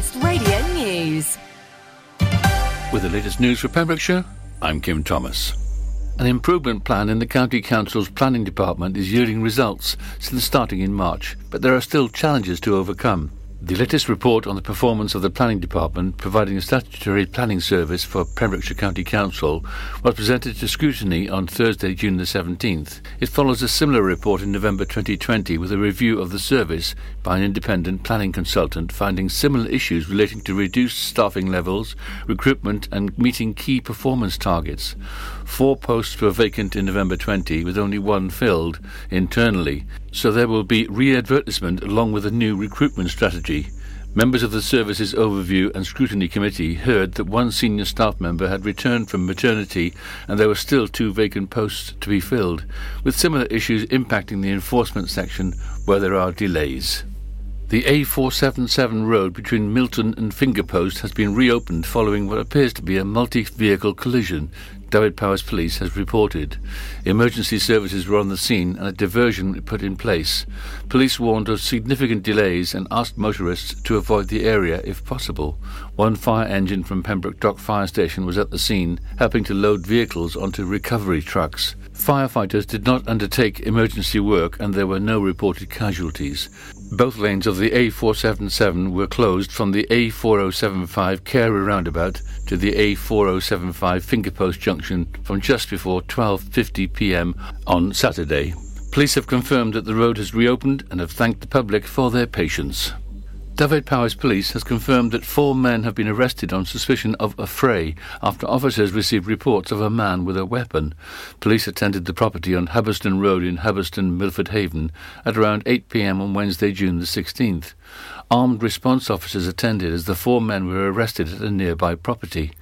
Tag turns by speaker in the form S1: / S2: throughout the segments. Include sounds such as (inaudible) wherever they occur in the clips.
S1: West Radio News.
S2: With the latest news for Pembrokeshire, I'm Kim Thomas. An improvement plan in the County Council's planning department is yielding results since starting in March, but there are still challenges to overcome. The latest report on the performance of the Planning Department, providing a statutory planning service for Pembrokeshire County Council, was presented to scrutiny on Thursday, June the 17th. It follows a similar report in November 2020 with a review of the service by an independent planning consultant finding similar issues relating to reduced staffing levels, recruitment and meeting key performance targets. Four posts were vacant in November 20 with only one filled internally, so there will be re-advertisement along with a new recruitment strategy. Members of the Services Overview and Scrutiny Committee heard that one senior staff member had returned from maternity and there were still two vacant posts to be filled, with similar issues impacting the enforcement section where there are delays. The A477 road between Milton and Fingerpost has been reopened following what appears to be a multi-vehicle collision Dyfed-Powys Police has reported. Emergency services were on the scene and a diversion put in place. Police warned of significant delays and asked motorists to avoid the area if possible. One fire engine from Pembroke Dock Fire Station was at the scene, helping to load vehicles onto recovery trucks. Firefighters did not undertake emergency work and there were no reported casualties. Both lanes of the A477 were closed from the A4075 Carew roundabout to the A4075 Fingerpost junction from just before 12:50 p.m. on Saturday. Police have confirmed that the road has reopened and have thanked the public for their patience. Dyfed-Powys Police has confirmed that four men have been arrested on suspicion of affray after officers received reports of a man with a weapon. Police attended the property on Hubberston Road in Hubberston, Milford Haven at around 8 p.m. on Wednesday, June the 16th. Armed response officers attended as the four men were arrested at a nearby property.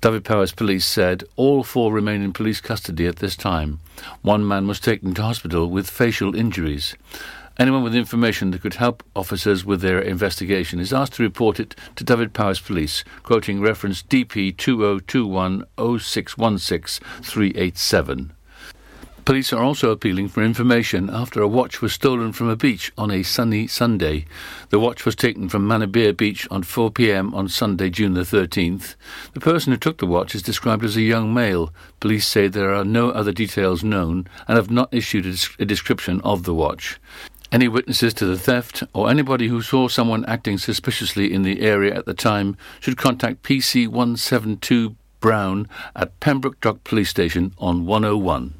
S2: Dyfed-Powys Police said all four remain in police custody at this time. One man was taken to hospital with facial injuries. Anyone with information that could help officers with their investigation is asked to report it to Dyfed-Powys Police, quoting reference DP 2021 0616 387. Police are also appealing for information after a watch was stolen from a beach on a sunny Sunday. The watch was taken from Manorbier Beach on 4 p.m. on Sunday, June the 13th. The person who took the watch is described as a young male. Police say there are no other details known and have not issued a description of the watch. Any witnesses to the theft or anybody who saw someone acting suspiciously in the area at the time should contact PC 172 Brown at Pembroke Dock Police Station on 101.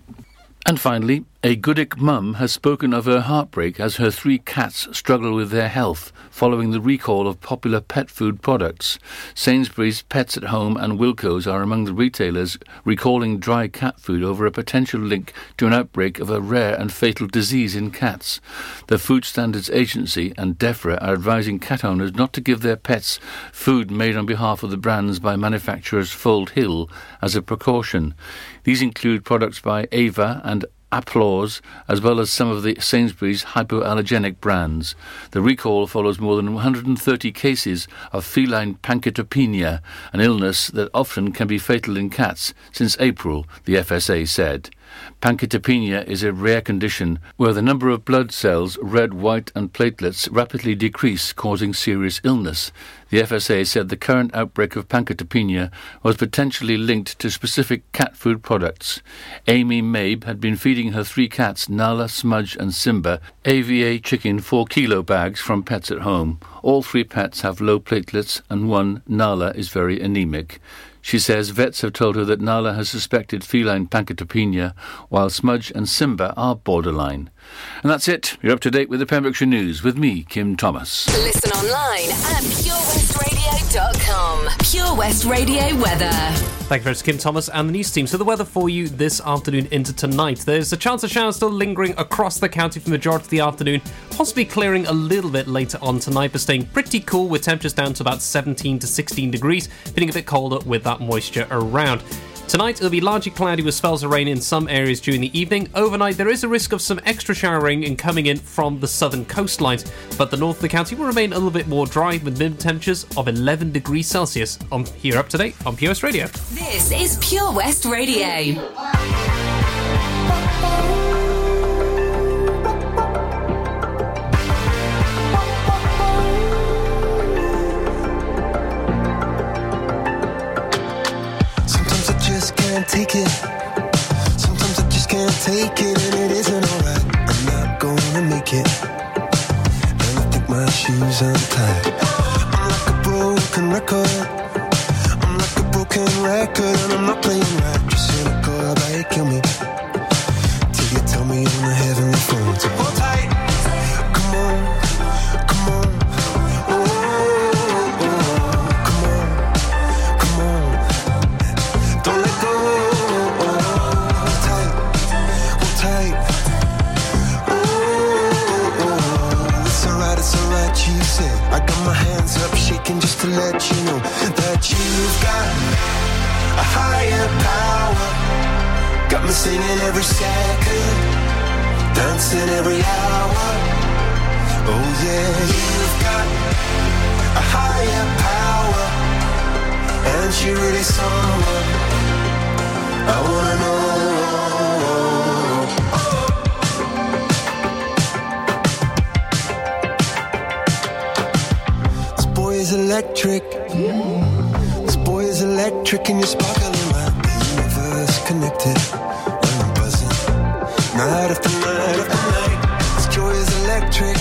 S2: And finally, a Goodwick mum has spoken of her heartbreak as her three cats struggle with their health following the recall of popular pet food products. Sainsbury's, Pets at Home, and Wilko's are among the retailers recalling dry cat food over a potential link to an outbreak of a rare and fatal disease in cats. The Food Standards Agency and DEFRA are advising cat owners not to give their pets food made on behalf of the brands by manufacturers Fold Hill as a precaution. These include products by Ava and Applaws, as well as some of the Sainsbury's hypoallergenic brands. The recall follows more than 130 cases of feline pancytopenia, an illness that often can be fatal in cats, since April, the FSA said. Pancytopenia is a rare condition where the number of blood cells, red, white, and platelets rapidly decrease, causing serious illness. The FSA said the current outbreak of pancytopenia was potentially linked to specific cat food products. Amy Mabe had been feeding her three cats, Nala, Smudge, and Simba, AVA chicken 4 kilo bags from Pets at Home. All three pets have low platelets, and one, Nala, is very anemic. She says vets have told her that Nala has suspected feline pancytopenia, while Smudge and Simba are borderline. And that's it. You're up to date with the Pembrokeshire News with me, Kim Thomas.
S1: Listen online at purewestradio.com. Pure West Radio weather.
S3: Thank you very much, Kim Thomas and the news team. So the weather for you this afternoon into tonight. There's a chance of showers still lingering across the county for the majority of the afternoon, possibly clearing a little bit later on tonight, but staying pretty cool with temperatures down to about 17 to 16 degrees, feeling a bit colder with that moisture around. Tonight it'll be largely cloudy with spells of rain in some areas during the evening. Overnight there is a risk of some extra showering and coming in from the southern coastlines, but the north of the county will remain a little bit more dry with minimum temperatures of 11 degrees Celsius. On here up to date on Pure West Radio.
S1: This is Pure West Radio.
S4: Take it. Sometimes I just can't take it, and it isn't alright. I'm not gonna make it. And I think my shoes untied. I'm like a broken record. I'm like a broken record, and I'm not playing right. You're cynical about it, kill me. Got a higher power. Got me singing every second, dancing every hour. Oh yeah, you've got a higher power, and she really someone I wanna know. This boy is electric. Is electric, and you're sparkling like the universe connected. And I'm buzzing night after night after night. This joy is electric.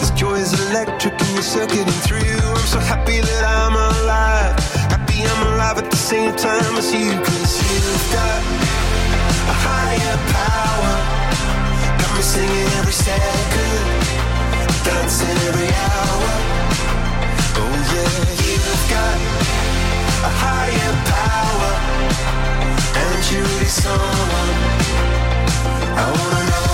S4: This joy is electric, and you're circuiting through. I'm so happy that I'm alive. Happy I'm alive at the same time as you, cause you've got a higher power. Got me singing every second, dancing every hour. Oh yeah, you've got a higher power, and you someone I wanna know.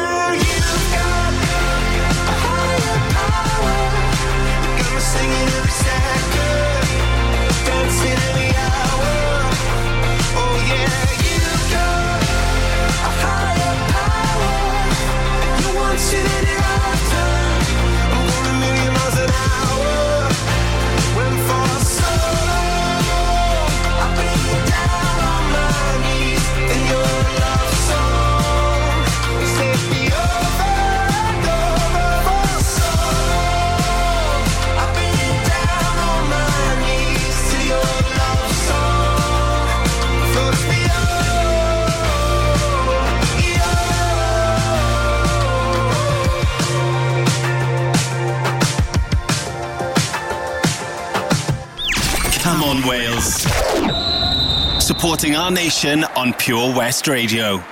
S5: Supporting our nation on Pure West Radio.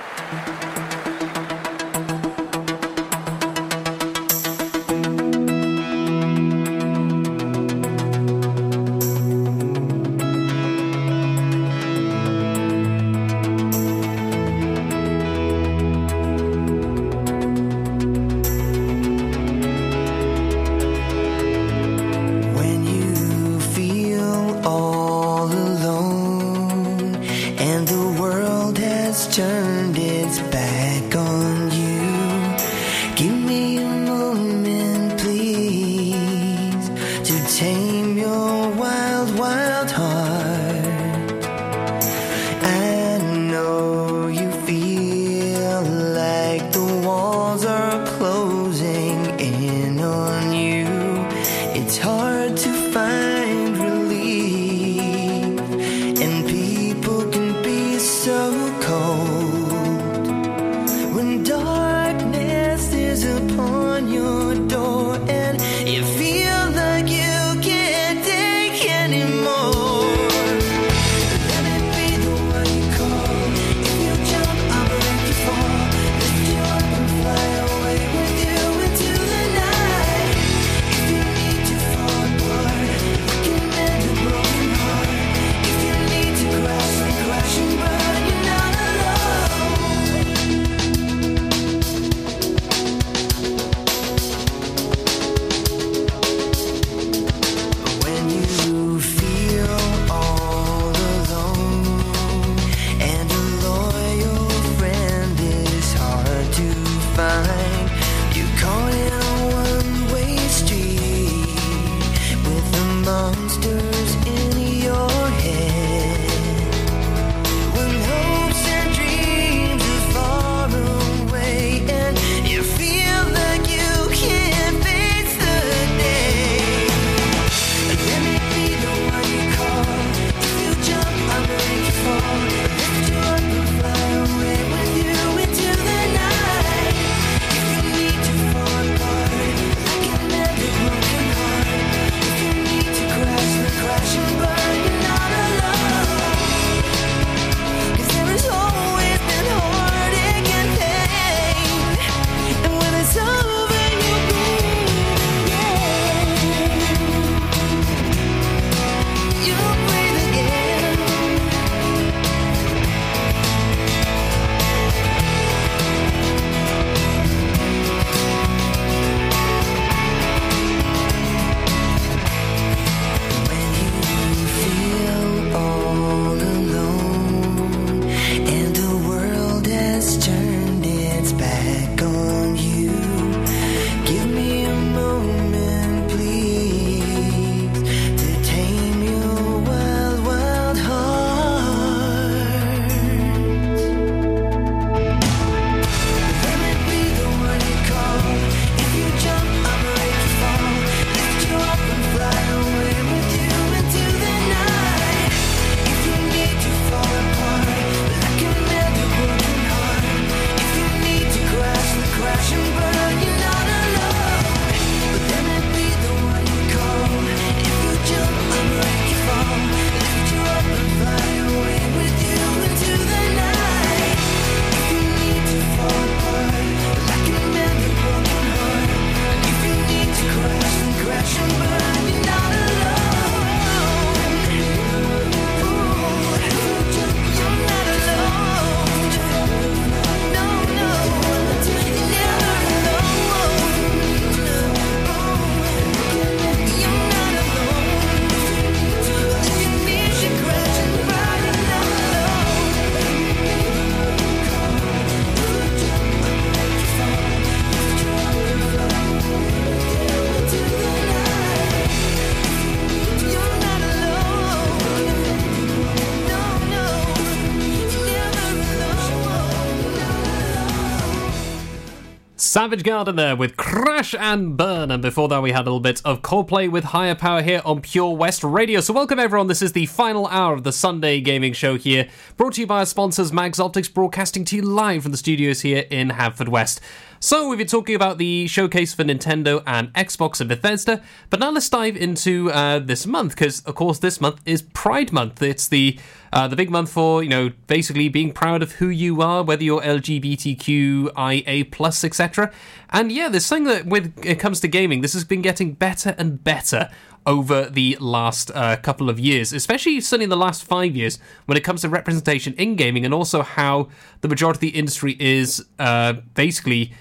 S3: Savage Garden there with Crash and Burn. And before that, we had a little bit of Coldplay with Higher Power here on Pure West Radio. So, welcome everyone. This is the final hour of the Sunday gaming show here, brought to you by our sponsors, Mags Optics, broadcasting to you live from the studios here in Haverfordwest. So, we've been talking about the showcase for Nintendo and Xbox and Bethesda, but now let's dive into uh, this month because, of course, this month is Pride Month. It's the uh, the big month for you know basically being proud of who you are, whether you're LGBTQIA plus etc. And yeah, this thing that when it comes to gaming, this has been getting better and better over the last uh, couple of years, especially certainly in the last five years, when it comes to representation in gaming and also how the majority of the industry is uh, basically.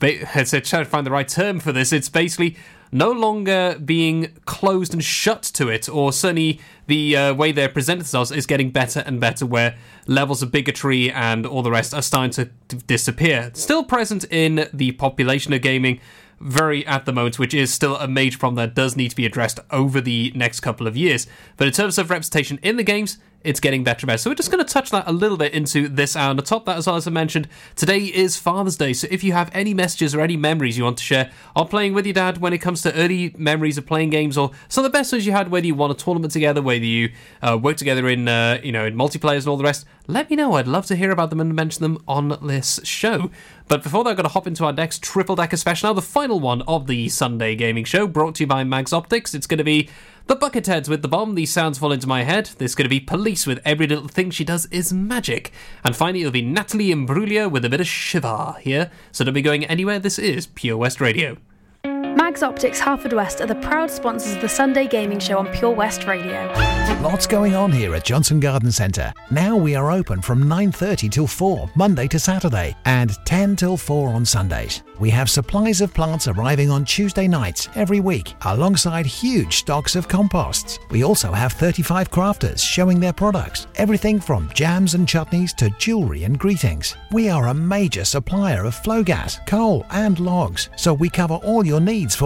S3: Trying to find the right term for this. It's basically no longer being closed and shut to it, or certainly the uh, way they present themselves is getting better and better, where levels of bigotry and all the rest are starting to d- disappear. Still present in the population of gaming, very at the moment, which is still a major problem that does need to be addressed over the next couple of years. But in terms of representation in the games, it's getting better and better. So we're just going to touch that a little bit into this hour. And atop that, as well as I mentioned, today is Father's Day. So if you have any messages or any memories you want to share on playing with your dad when it comes to early memories of playing games or some of the best ones you had, whether you won a tournament together, whether you uh, work together in uh, you know in multiplayers and all the rest, let me know. I'd love to hear about them and mention them on this show. But before that, I've got to hop into our next triple decker special now, the final one of the Sunday gaming show, brought to you by Mags Optics. It's going to be the Bucketheads with the bomb, these sounds fall into my head. There's going to be Police with every little thing she does is magic. And finally, it'll be Natalie Imbruglia with a bit of Shiver here. So don't be going anywhere, this is Pure West Radio.
S6: Mags Optics Haverfordwest are the proud sponsors of the Sunday Gaming Show on Pure West Radio.
S7: Lots going on here at Johnston Garden Centre. Now we are open from 9:30 till 4 Monday to Saturday and 10 till 4 on Sundays. We have supplies of plants arriving on Tuesday nights every week alongside huge stocks of composts. We also have 35 crafters showing their products, everything from jams and chutneys to jewellery and greetings. We are a major supplier of Flogas, coal and logs, so we cover all your needs for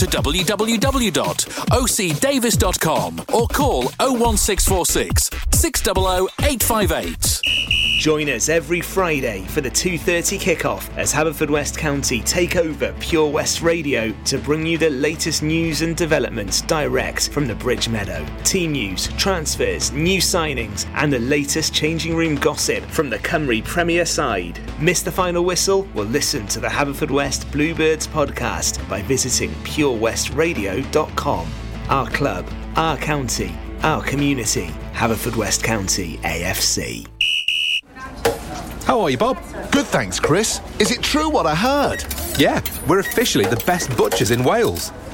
S8: to www.ocdavis.com or call 01646 600 858.
S9: Join us every Friday for the 2:30 kickoff as Haverfordwest County take over Pure West Radio to bring you the latest news and developments direct from the Bridge Meadow. Team news, transfers, new signings, and the latest changing room gossip from the Cymru Premier side. Miss the final whistle? Well, listen to the Haverfordwest Bluebirds podcast by visiting purewestradio.com. Our club, our county, our community. Haverfordwest County AFC.
S10: How are you, Bob?
S11: Good, thanks, Chris. Is it true what I heard?
S10: Yeah, we're officially the best butchers in Wales.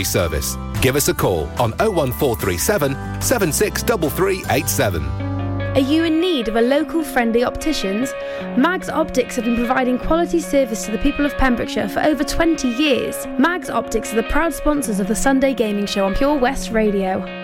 S10: service. Give us a call on 01437 763387.
S6: Are you in need of a local friendly opticians? Mags Optics have been providing quality service to the people of Pembrokeshire for over 20 years. Mags Optics are the proud sponsors of the Sunday Gaming Show on Pure West Radio.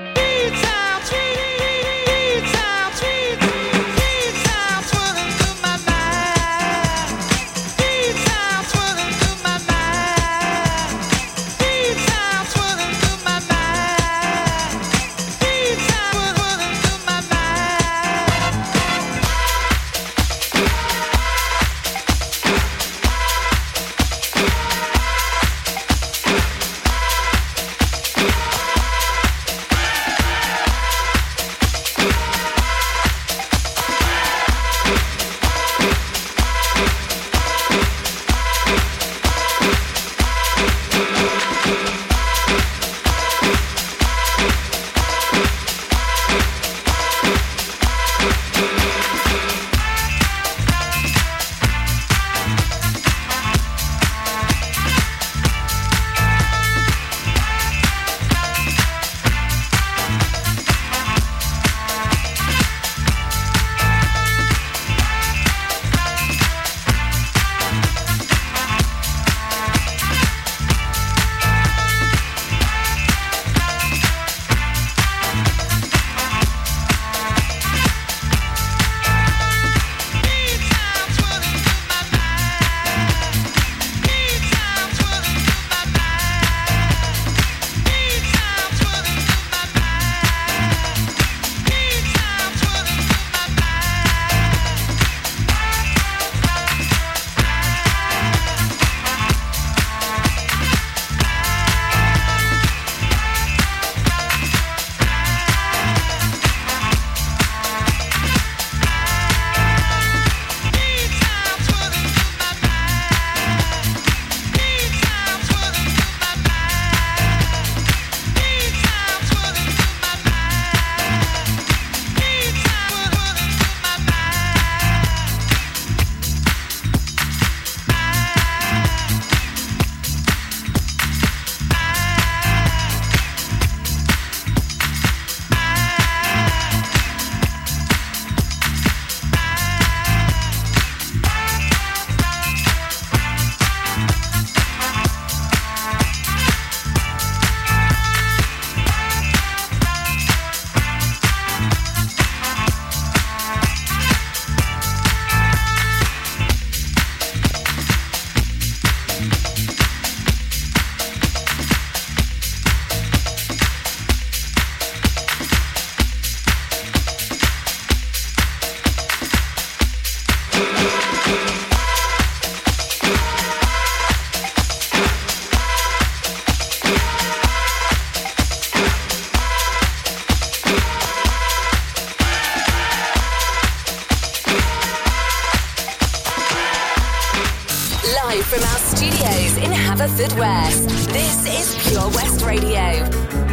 S1: From our studios in Haverfordwest, this is Pure West Radio.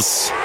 S12: Beatles.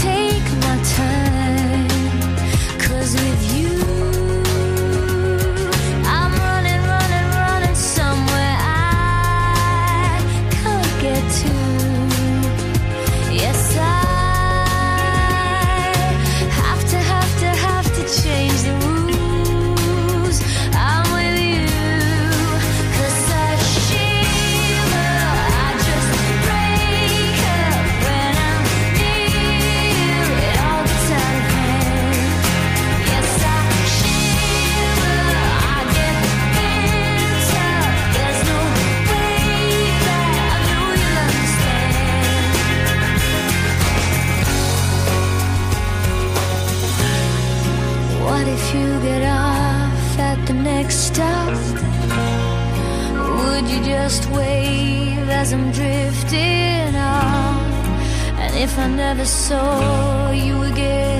S12: Take my time. Cause with you, as I'm drifting off? And if I never saw you again,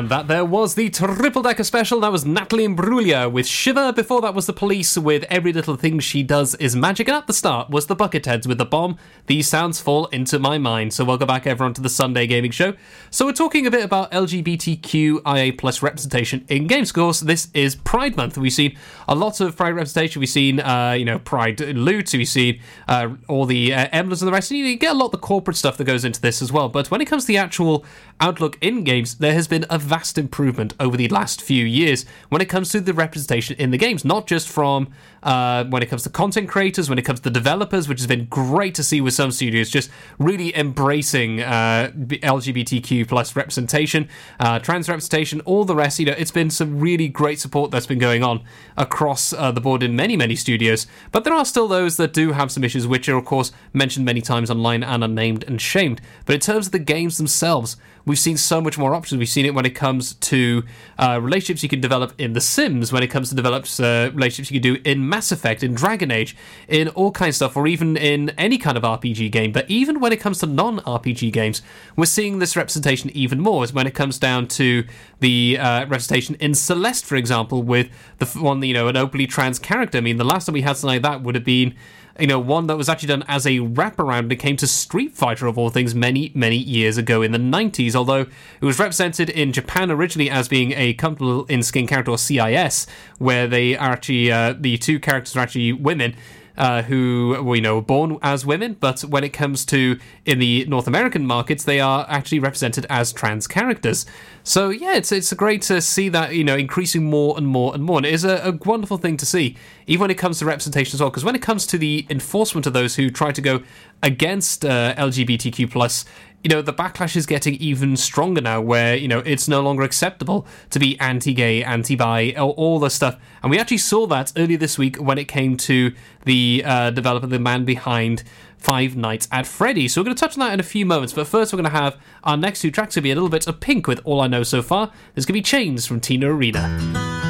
S3: And that there was the triple decker special. That was Natalie Imbruglia with Shiver. Before that was the police with Every Little Thing She Does Is Magic. And at the start was the Bucketheads with the bomb. These sounds fall into my mind. So welcome back everyone to the Sunday Gaming Show. So we're talking a bit about LGBTQIA plus representation in games. Of course, this is Pride Month. We've seen a lot of Pride representation. We've seen, uh, you know, Pride loot. We've seen uh, all the uh, emblems and the rest. And you get a lot of the corporate stuff that goes into this as well. But when it comes to the actual outlook in games, there has been a vast improvement over the last few years when it comes to the representation in the games, not just from uh, when it comes to content creators, when it comes to developers, which has been great to see with some studios just really embracing uh, LGBTQ plus representation, uh, trans representation, all the rest. You know, it's been some really great support that's been going on across uh, the board in many, many studios. But there are still those that do have some issues, which are, of course, mentioned many times online and unnamed and shamed. But in terms of the games themselves, we've seen so much more options. We've seen it when it comes to uh, relationships you can develop in The Sims, when it comes to developed uh, relationships you can do in Mass Effect, in Dragon Age, in all kinds of stuff, or even in any kind of RPG game. But even when it comes to non RPG games, we're seeing this representation even more. Is when it comes down to the uh, representation in Celeste, for example, with the one, you know, an openly trans character. I mean, the last time we had something like that would have been you know, one that was actually done as a wraparound when it came to Street Fighter, of all things, many, many years ago in the 90s. Although it was represented in Japan originally as being a comfortable in skin character, or CIS, where they are actually, uh, the two characters are actually women. Uh, who were, you know, born as women, but when it comes to in the North American markets, they are actually represented as trans characters. So yeah, it's it's great to see that you know increasing more and more and more, and it is a, a wonderful thing to see, even when it comes to representation as well. Because when it comes to the enforcement of those who try to go against uh, LGBTQ plus, you know, the backlash is getting even stronger now, where you know it's no longer acceptable to be anti-gay, anti-bi, all, all the stuff. And we actually saw that earlier this week when it came to the uh, developer, the man behind Five Nights at Freddy's. So we're going to touch on that in a few moments. But first, we're going to have our next two tracks to be a little bit of Pink with All I Know So Far. There's going to be Chains from Tina Arena.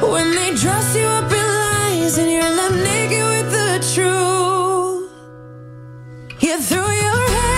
S13: When they dress you up in lies and you're left naked with the truth, you threw your head.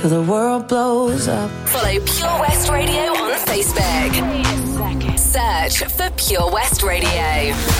S13: till the world blows up.
S1: Follow Pure West Radio on Facebook. Search for Pure West Radio.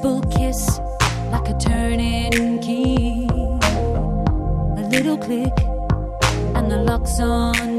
S14: simple kiss, like a turning key. A little click, and the lock's on.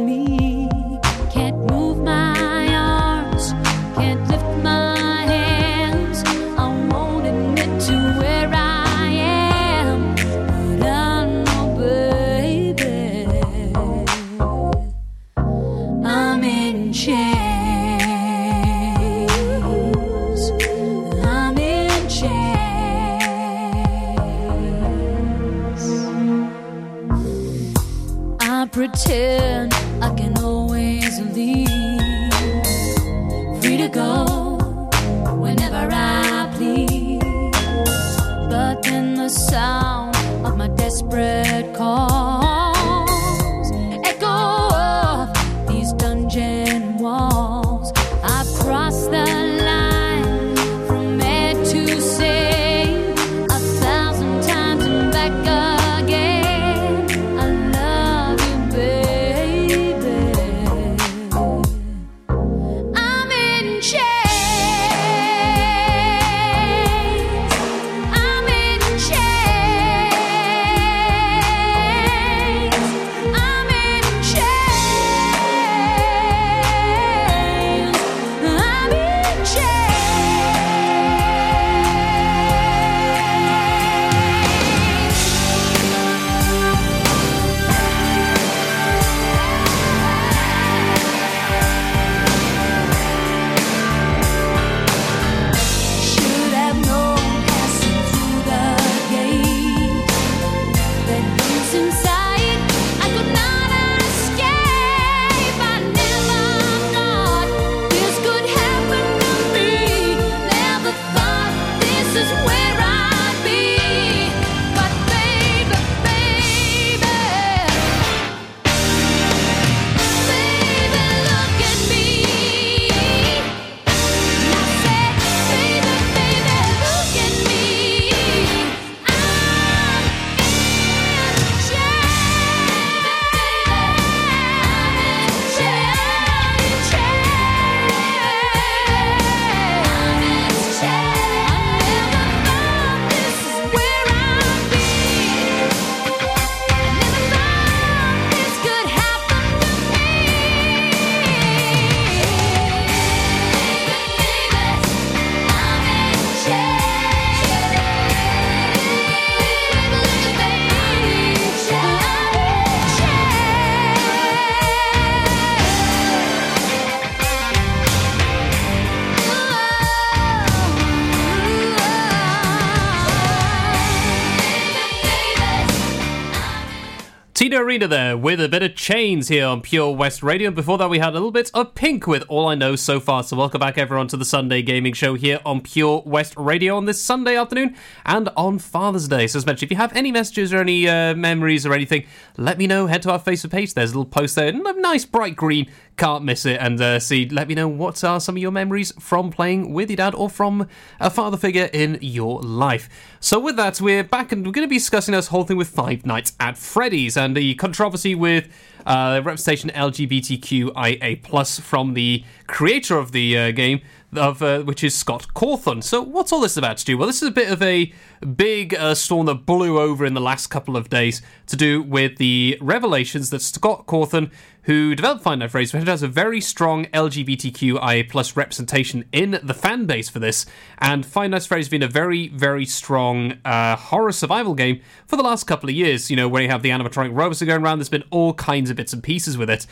S3: There with a bit of chains here on Pure West Radio. And before that, we had a little bit of Pink with All I Know So Far. So, welcome back, everyone, to the Sunday Gaming Show here on Pure West Radio on this Sunday afternoon and on Father's Day. So, as mentioned, if you have any messages or any uh, memories or anything, let me know. Head to our Facebook page. There's a little post there, a nice bright green. Can't miss it. And uh, see, let me know what are some of your memories from playing with your dad or from a father figure in your life. So, with that, we're back and we're going to be discussing this whole thing with Five Nights at Freddy's and the controversy with uh, representation LGBTQIA plus from the creator of the uh, game, of uh, which is Scott Cawthon. So, what's all this about, Stu? Well, this is a bit of a big uh, storm that blew over in the last couple of days to do with the revelations that Scott Cawthon, who developed Five Nights Freddy's, has a very strong LGBTQIA plus representation in the fan base for this. And Five Nights Freddy's has been a very, very strong uh, horror survival game for the last couple of years. You know, where you have the animatronic robots going around, there's been all kinds of bits and pieces with it.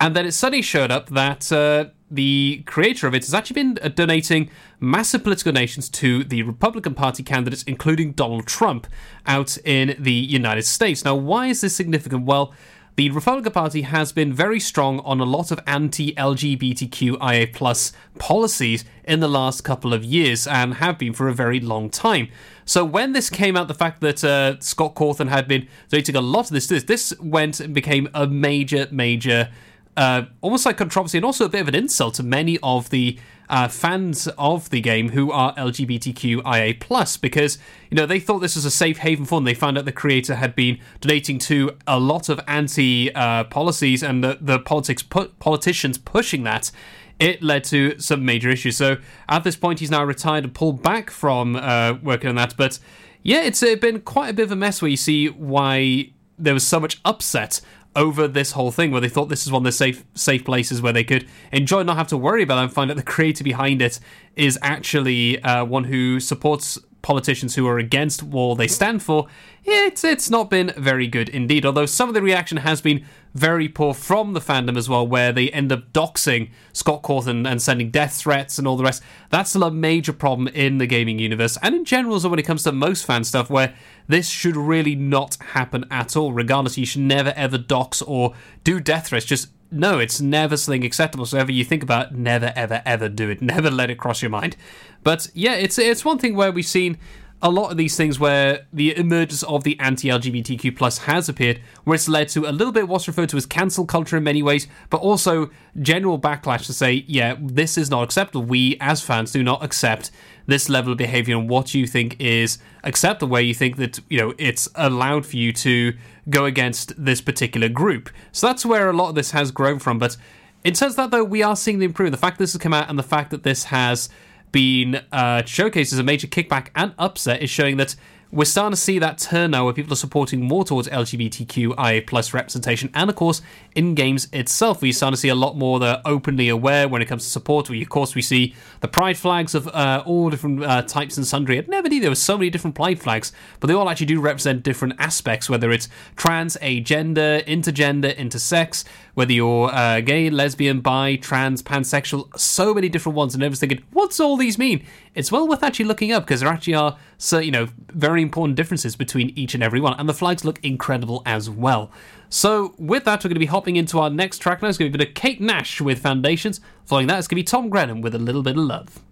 S3: And then it suddenly showed up that uh, the creator of it has actually been uh, donating massive political donations to the Republican Party candidates, including Donald Trump, out in the United States. Now, why is this significant? Well, the Republican Party has been very strong on a lot of anti-LGBTQIA policies in the last couple of years and have been for a very long time. So when this came out, the fact that uh, Scott Cawthon had been donating a lot of this, this, this went and became a major, major, uh, almost like controversy and also a bit of an insult to many of the uh, fans of the game who are LGBTQIA plus because you know they thought this was a safe haven for them. They found out the creator had been donating to a lot of anti uh, policies and the, the politics pu- politicians pushing that. It led to some major issues. So at this point, he's now retired and pulled back from uh, working on that. But yeah, it's been quite a bit of a mess where you see why there was so much upset over this whole thing where they thought this is one of the safe safe places where they could enjoy and not have to worry about it and find out the creator behind it is actually uh, one who supports politicians who are against what they stand for, it's it's not been very good indeed. Although some of the reaction has been very poor from the fandom as well, where they end up doxing Scott Cawthon and sending death threats and all the rest. That's still a major problem in the gaming universe and in general, so when it comes to most fan stuff, where this should really not happen at all. Regardless, you should never ever dox or do death threats. Just no, it's never something acceptable. So ever you think about, never ever ever do it. (laughs) Never let it cross your mind. But yeah, it's it's one thing where we've seen a lot of these things where the emergence of the anti-LGBTQ plus has appeared, where it's led to a little bit what's referred to as cancel culture in many ways, but also general backlash to say, yeah, this is not acceptable. We as fans do not accept this level of behavior and what you think is acceptable, where you think that you know it's allowed for you to go against this particular group. So that's where a lot of this has grown from. But in terms of that, though, we are seeing the improvement. The fact this has come out and the fact that this has been uh, showcased as a major kickback and upset is showing that we're starting to see that turn now where people are supporting more towards LGBTQIA plus representation and of course in games itself. We're starting to see a lot more that are openly aware when it comes to support. We of course we see the pride flags of uh, all different uh, types and sundry. I never knew there were so many different pride flags but they all actually do represent different aspects whether it's trans agender intergender intersex whether you're uh, gay, lesbian, bi, trans, pansexual, so many different ones, and I was thinking, what's all these mean? It's well worth actually looking up because there actually are, so you know, very important differences between each and every one, and the flags look incredible as well. So with that, we're going to be hopping into our next track now. It's going to be a bit of Kate Nash with Foundations. Following that, it's going to be Tom Grennan with a little bit of love.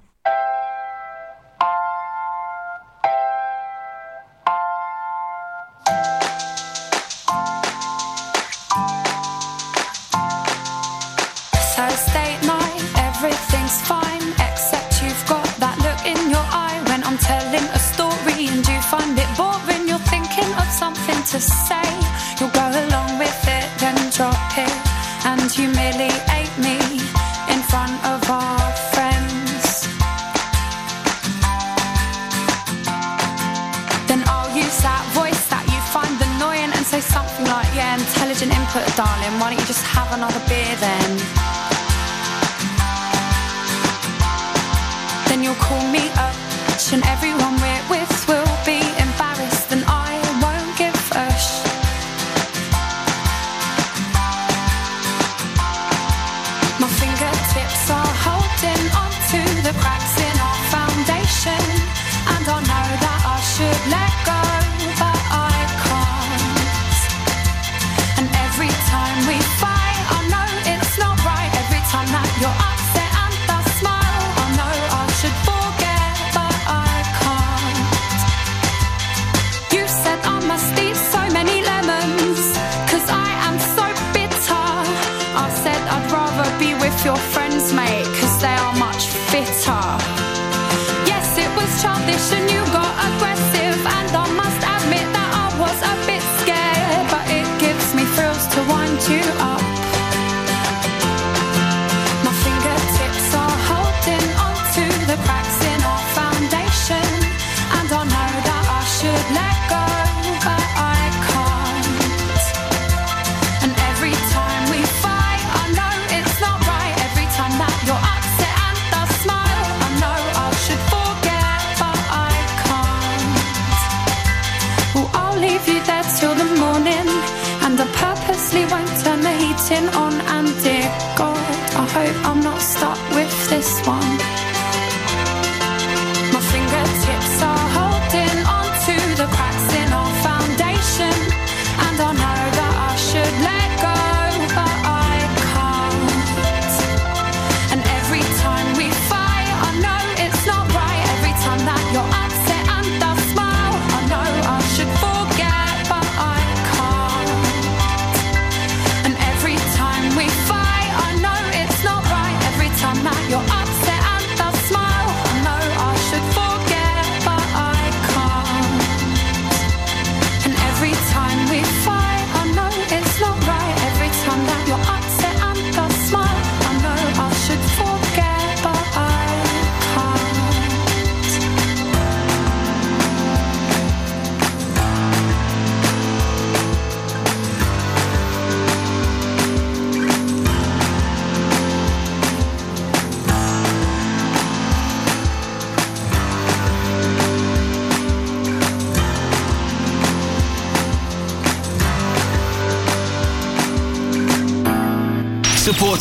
S15: To say, you'll go along with it, then drop it and humiliate me in front of our friends. Then I'll use that voice that you find annoying and say something like, Yeah, intelligent input, darling. Why don't you just have another beer then? Then you'll call me up, and everyone we're with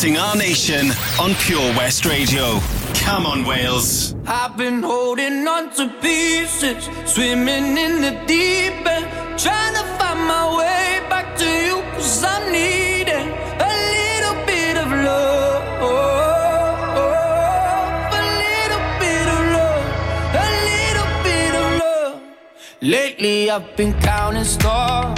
S5: Our nation on Pure West Radio. Come on, Wales.
S16: I've been holding on to pieces, swimming in the deep end, trying to find my way back to you, cause I'm needing a little bit of love. A little bit of love, a little bit of love. Lately I've been counting stars,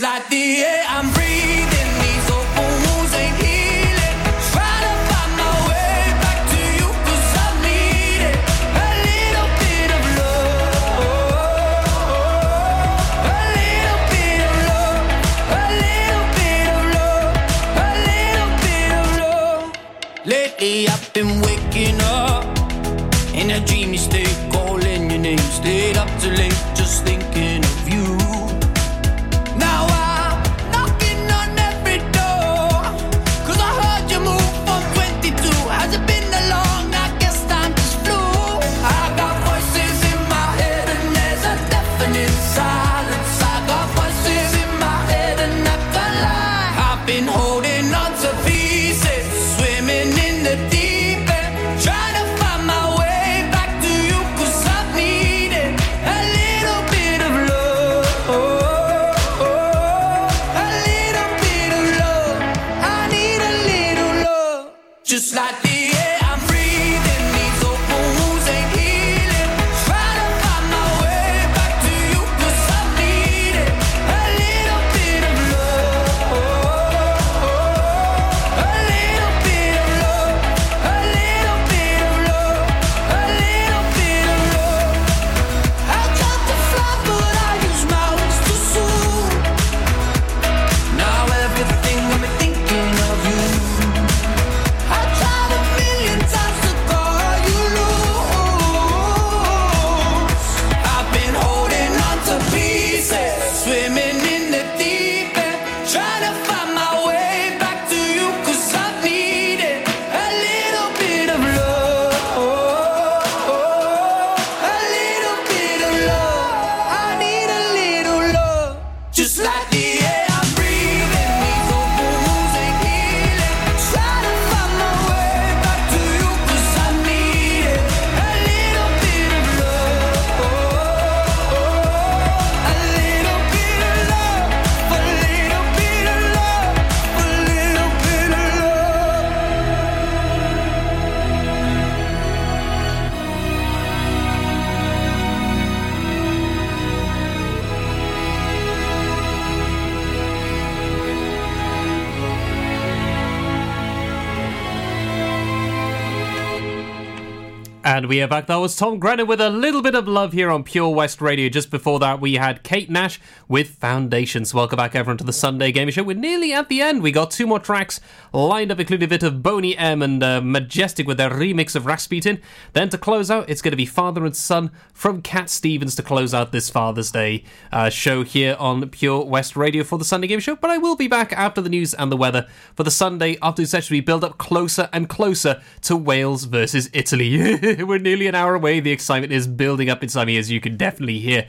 S16: like the air I'm
S3: We are back. That was Tom Grennan with a little bit of love here on Pure West Radio. Just before that, we had Kate Nash with Foundations. Welcome back, everyone, to the Sunday Gaming Show. We're nearly at the end. We got two more tracks lined up, including a bit of Boney M and uh, Majestic with their remix of Rasputin. Then to close out, it's going to be Father and Son from Cat Stevens to close out this Father's Day uh, show here on Pure West Radio for the Sunday Gaming Show. But I will be back after the news and the weather for the Sunday afternoon session. We build up closer and closer to Wales versus Italy. (laughs) We're nearly an hour away. The excitement is building up inside me, as you can definitely hear.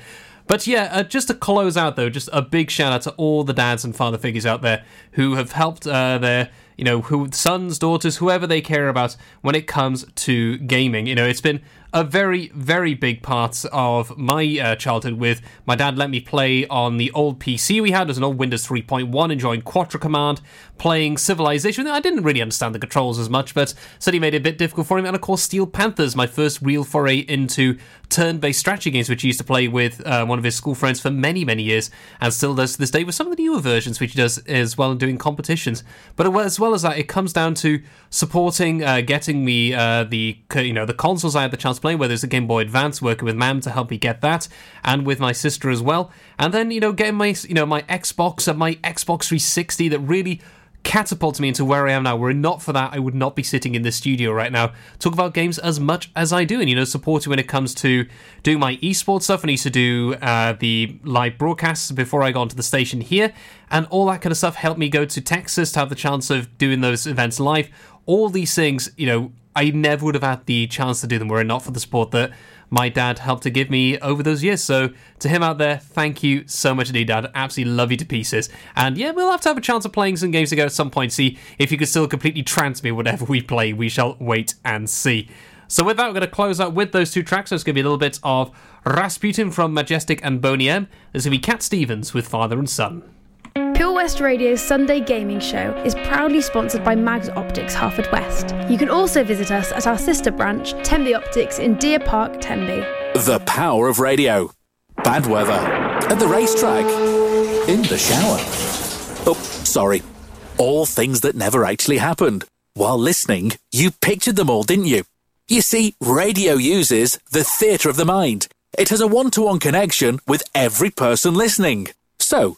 S3: But yeah, uh, just to close out though, just a big shout out to all the dads and father figures out there who have helped uh, their, you know, who sons, daughters, whoever they care about when it comes to gaming. You know, it's been a very, very big part of my uh, childhood with my dad let me play on the old PC we had. Was an old Windows 3.1, enjoying Quattro Command, playing Civilization. I didn't really understand the controls as much, but said he made it a bit difficult for him. And of course, Steel Panthers, my first real foray into turn-based strategy games, which he used to play with uh, one of his school friends for many, many years, and still does to this day with some of the newer versions, which he does as well in doing competitions. But as well as that, it comes down to supporting, uh, getting me uh, the you know the consoles I had the chance to play. Whether it's the Game Boy Advance, working with Mam to help me get that, and with my sister as well, and then you know getting my you know my Xbox and my Xbox 360 that really catapulted me into where I am now. Were it not for that, I would not be sitting in this studio right now, talk about games as much as I do, and you know, supporting when it comes to doing my esports stuff. I used to do uh, the live broadcasts before I got onto the station here, and all that kind of stuff helped me go to Texas to have the chance of doing those events live. All these things, you know, I never would have had the chance to do them were it not for the support that my dad helped to give me over those years. So to him out there, thank you so much indeed, Dad. Absolutely love you to pieces. And yeah, we'll have to have a chance of playing some games together at some point. See if you can still completely trance me whatever we play. We shall wait and see. So with that, we're going to close out with those two tracks. So it's going to be a little bit of Rasputin from Majestic and Boney M. There's going to be Cat Stevens with Father and Son.
S6: Pure West Radio's Sunday Gaming Show is proudly sponsored by Mags Optics Haverfordwest. You can also visit us at our sister branch, Tenby Optics in Deer Park, Tenby.
S8: The power of radio. Bad weather. At the racetrack. In the shower. Oh, sorry. All things that never actually happened. While listening, you pictured them all, didn't you? You see, radio uses the theatre of the mind. It has a one to one connection with every person listening. So,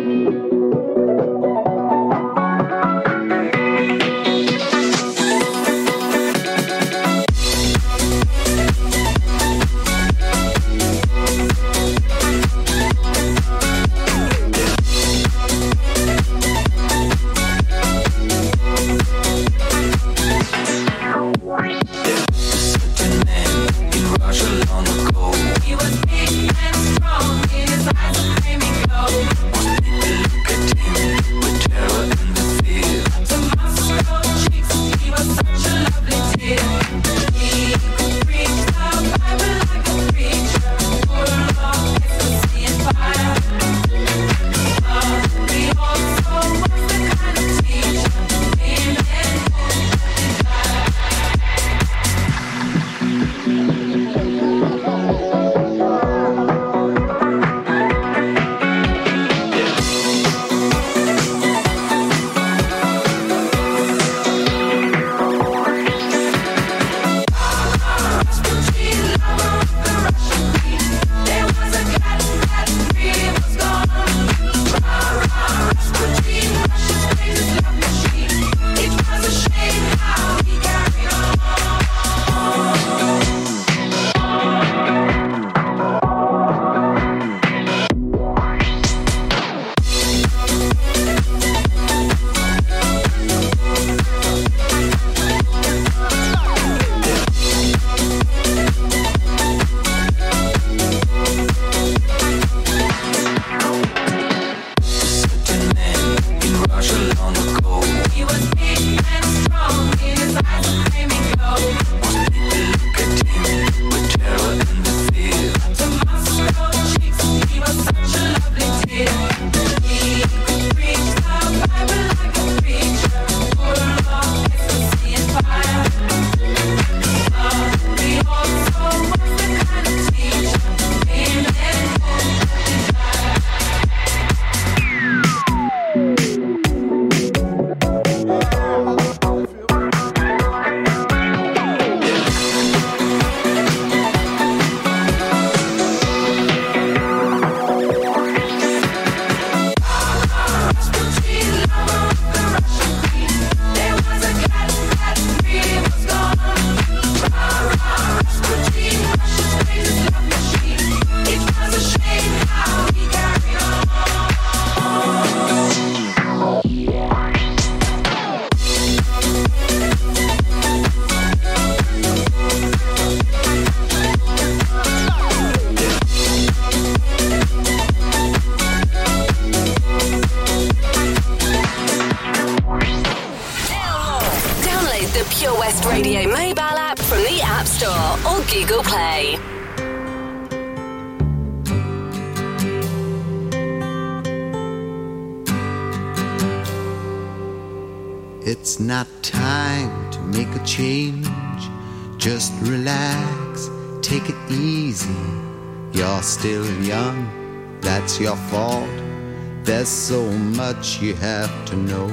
S17: Much you have to know.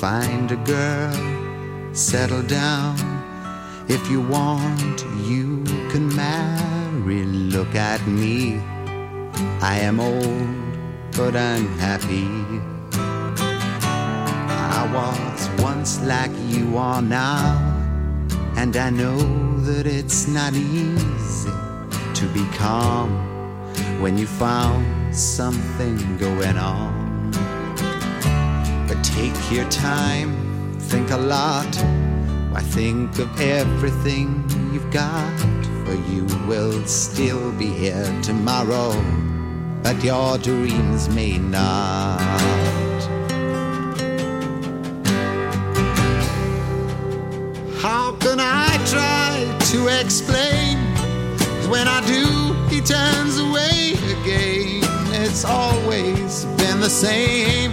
S17: Find a girl, settle down. If you want, you can marry. Look at me. I am old, but I'm happy. I was once like you are now, and I know that it's not easy to be calm when you found something going on. Take your time, think a lot. Why think of everything you've got? For you will still be here tomorrow, but your dreams may not. How can I try to explain? when I do, he turns away again. It's always been the same,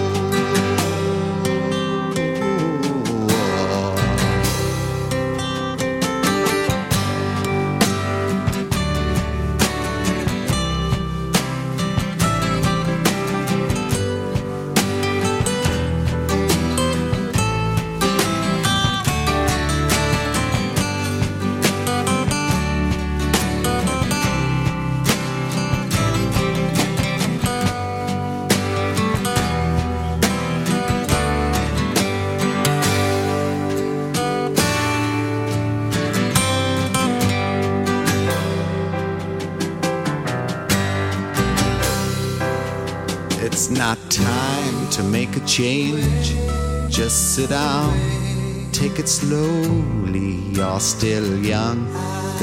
S17: To make a change. Just sit down, take it slowly. You're still young,